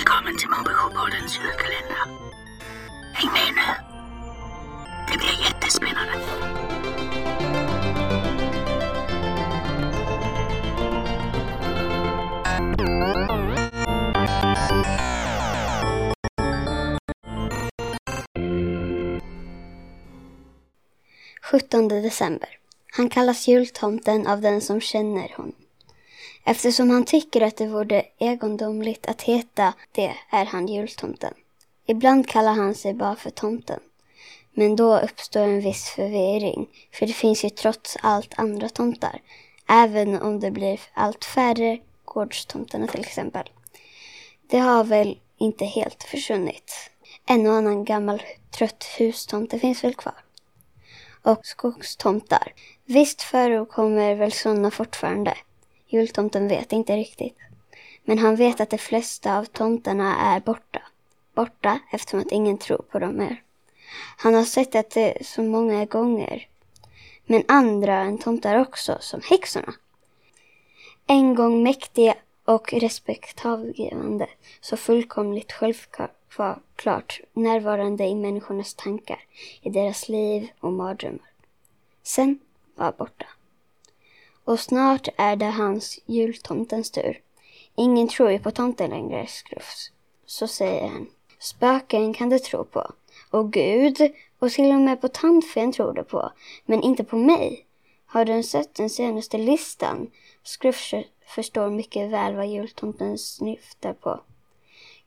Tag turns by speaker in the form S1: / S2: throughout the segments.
S1: Välkommen till Mobilisjopoddens julkalender. Häng med nu. Det blir jättespännande.
S2: Sjuttonde december. Han kallas jultomten av den som känner honom. Eftersom han tycker att det vore egendomligt att heta det är han jultomten. Ibland kallar han sig bara för tomten. Men då uppstår en viss förvirring, för det finns ju trots allt andra tomtar. Även om det blir allt färre gårdstomtarna till exempel. Det har väl inte helt försvunnit. En och annan gammal trött hustomte finns väl kvar. Och skogstomtar. Visst förekommer väl sådana fortfarande. Jultomten vet inte riktigt. Men han vet att de flesta av tomtarna är borta. Borta eftersom att ingen tror på dem mer. Han har sett att det så många gånger. Men andra än tomtar också, som häxorna. En gång mäktiga och respektavgivande, så fullkomligt självklart närvarande i människornas tankar, i deras liv och mardrömmar. Sen var borta. Och snart är det hans jultomtens tur. Ingen tror ju på tomten längre, Skrufs. Så säger han. Spöken kan du tro på. Och Gud och till och med på tandfen tror du på. Men inte på mig. Har du sett den senaste listan? Skrufs förstår mycket väl vad jultomten snyftar på.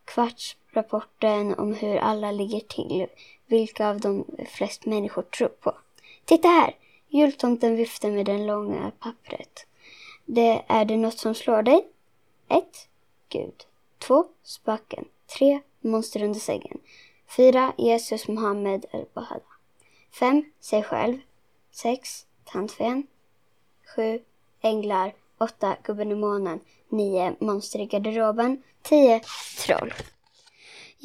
S2: Kvartsrapporten om hur alla ligger till. Vilka av dem flest människor tror på. Titta här! Jultomten viftar med det långa pappret. Det är det något som slår dig? 1. Gud. 2. Spöken. 3. Monster under sängen. 4. Jesus Mohammed El Bahada. 5. Sig själv. 6. Tantfen. 7. Änglar. 8. Gubben i månen. 9. Monster i garderoben. 10. Troll.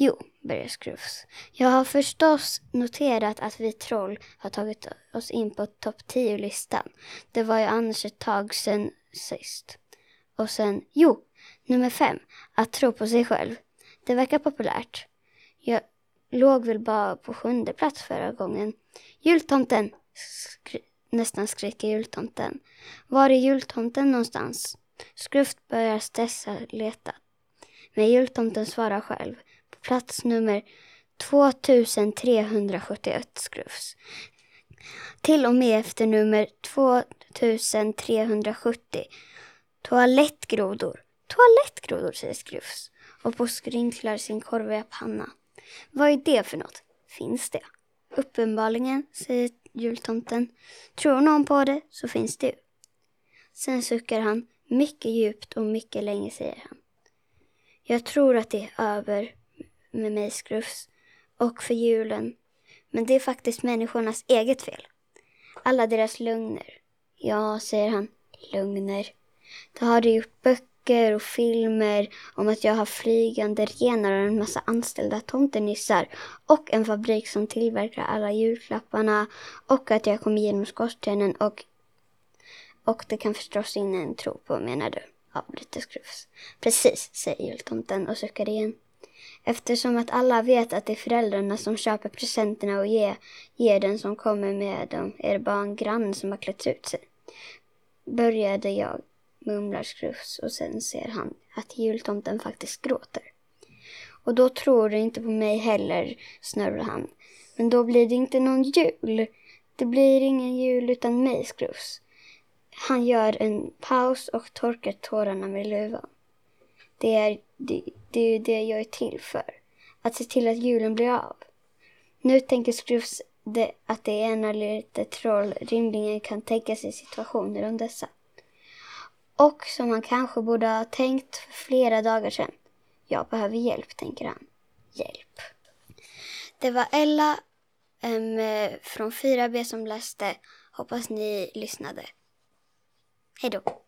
S2: Jo, börjar Skrufs. Jag har förstås noterat att vi troll har tagit oss in på topp 10-listan. Det var ju annars ett tag sedan sist. Och sen, jo, nummer fem. Att tro på sig själv. Det verkar populärt. Jag låg väl bara på sjunde plats förra gången. Jultomten! Skri nästan skriker jultomten. Var är jultomten någonstans? Skruft börjar stressa leta. Men jultomten svarar själv. Plats nummer 2371 skrufs. Till och med efter nummer 2370. Toalettgrodor. Toalettgrodor, säger Skrufs och påskrynklar sin korviga panna. Vad är det för något? Finns det? Uppenbarligen, säger jultomten. Tror någon på det så finns det. ju. Sen suckar han mycket djupt och mycket länge, säger han. Jag tror att det är över med mig, Skrufs, och för julen. Men det är faktiskt människornas eget fel. Alla deras lögner. Ja, säger han, lögner. Det har de gjort böcker och filmer om att jag har flygande renar och en massa anställda tomtenissar och en fabrik som tillverkar alla julklapparna och att jag kommer genom skorstenen och... Och det kan förstås ingen tro på, menar du? avbryter Skrufs. Precis, säger jultomten och suckar igen. Eftersom att alla vet att det är föräldrarna som köper presenterna och ger, ger den som kommer med dem är det bara en granne som har klätt ut sig. Började jag, mumlar Skrufs och sen ser han att jultomten faktiskt gråter. Och då tror du inte på mig heller, snörvlar han. Men då blir det inte någon jul. Det blir ingen jul utan mig, Skrufs. Han gör en paus och torkar tårarna med luvan. Det är, det, det är ju det jag är till för. Att se till att julen blir av. Nu tänker Skrufs det, att det är en lite troll rimligen kan tänka sig situationer om dessa. Och som han kanske borde ha tänkt för flera dagar sedan. Jag behöver hjälp, tänker han. Hjälp. Det var Ella äm, eh, från 4B som läste. Hoppas ni lyssnade. Hej då.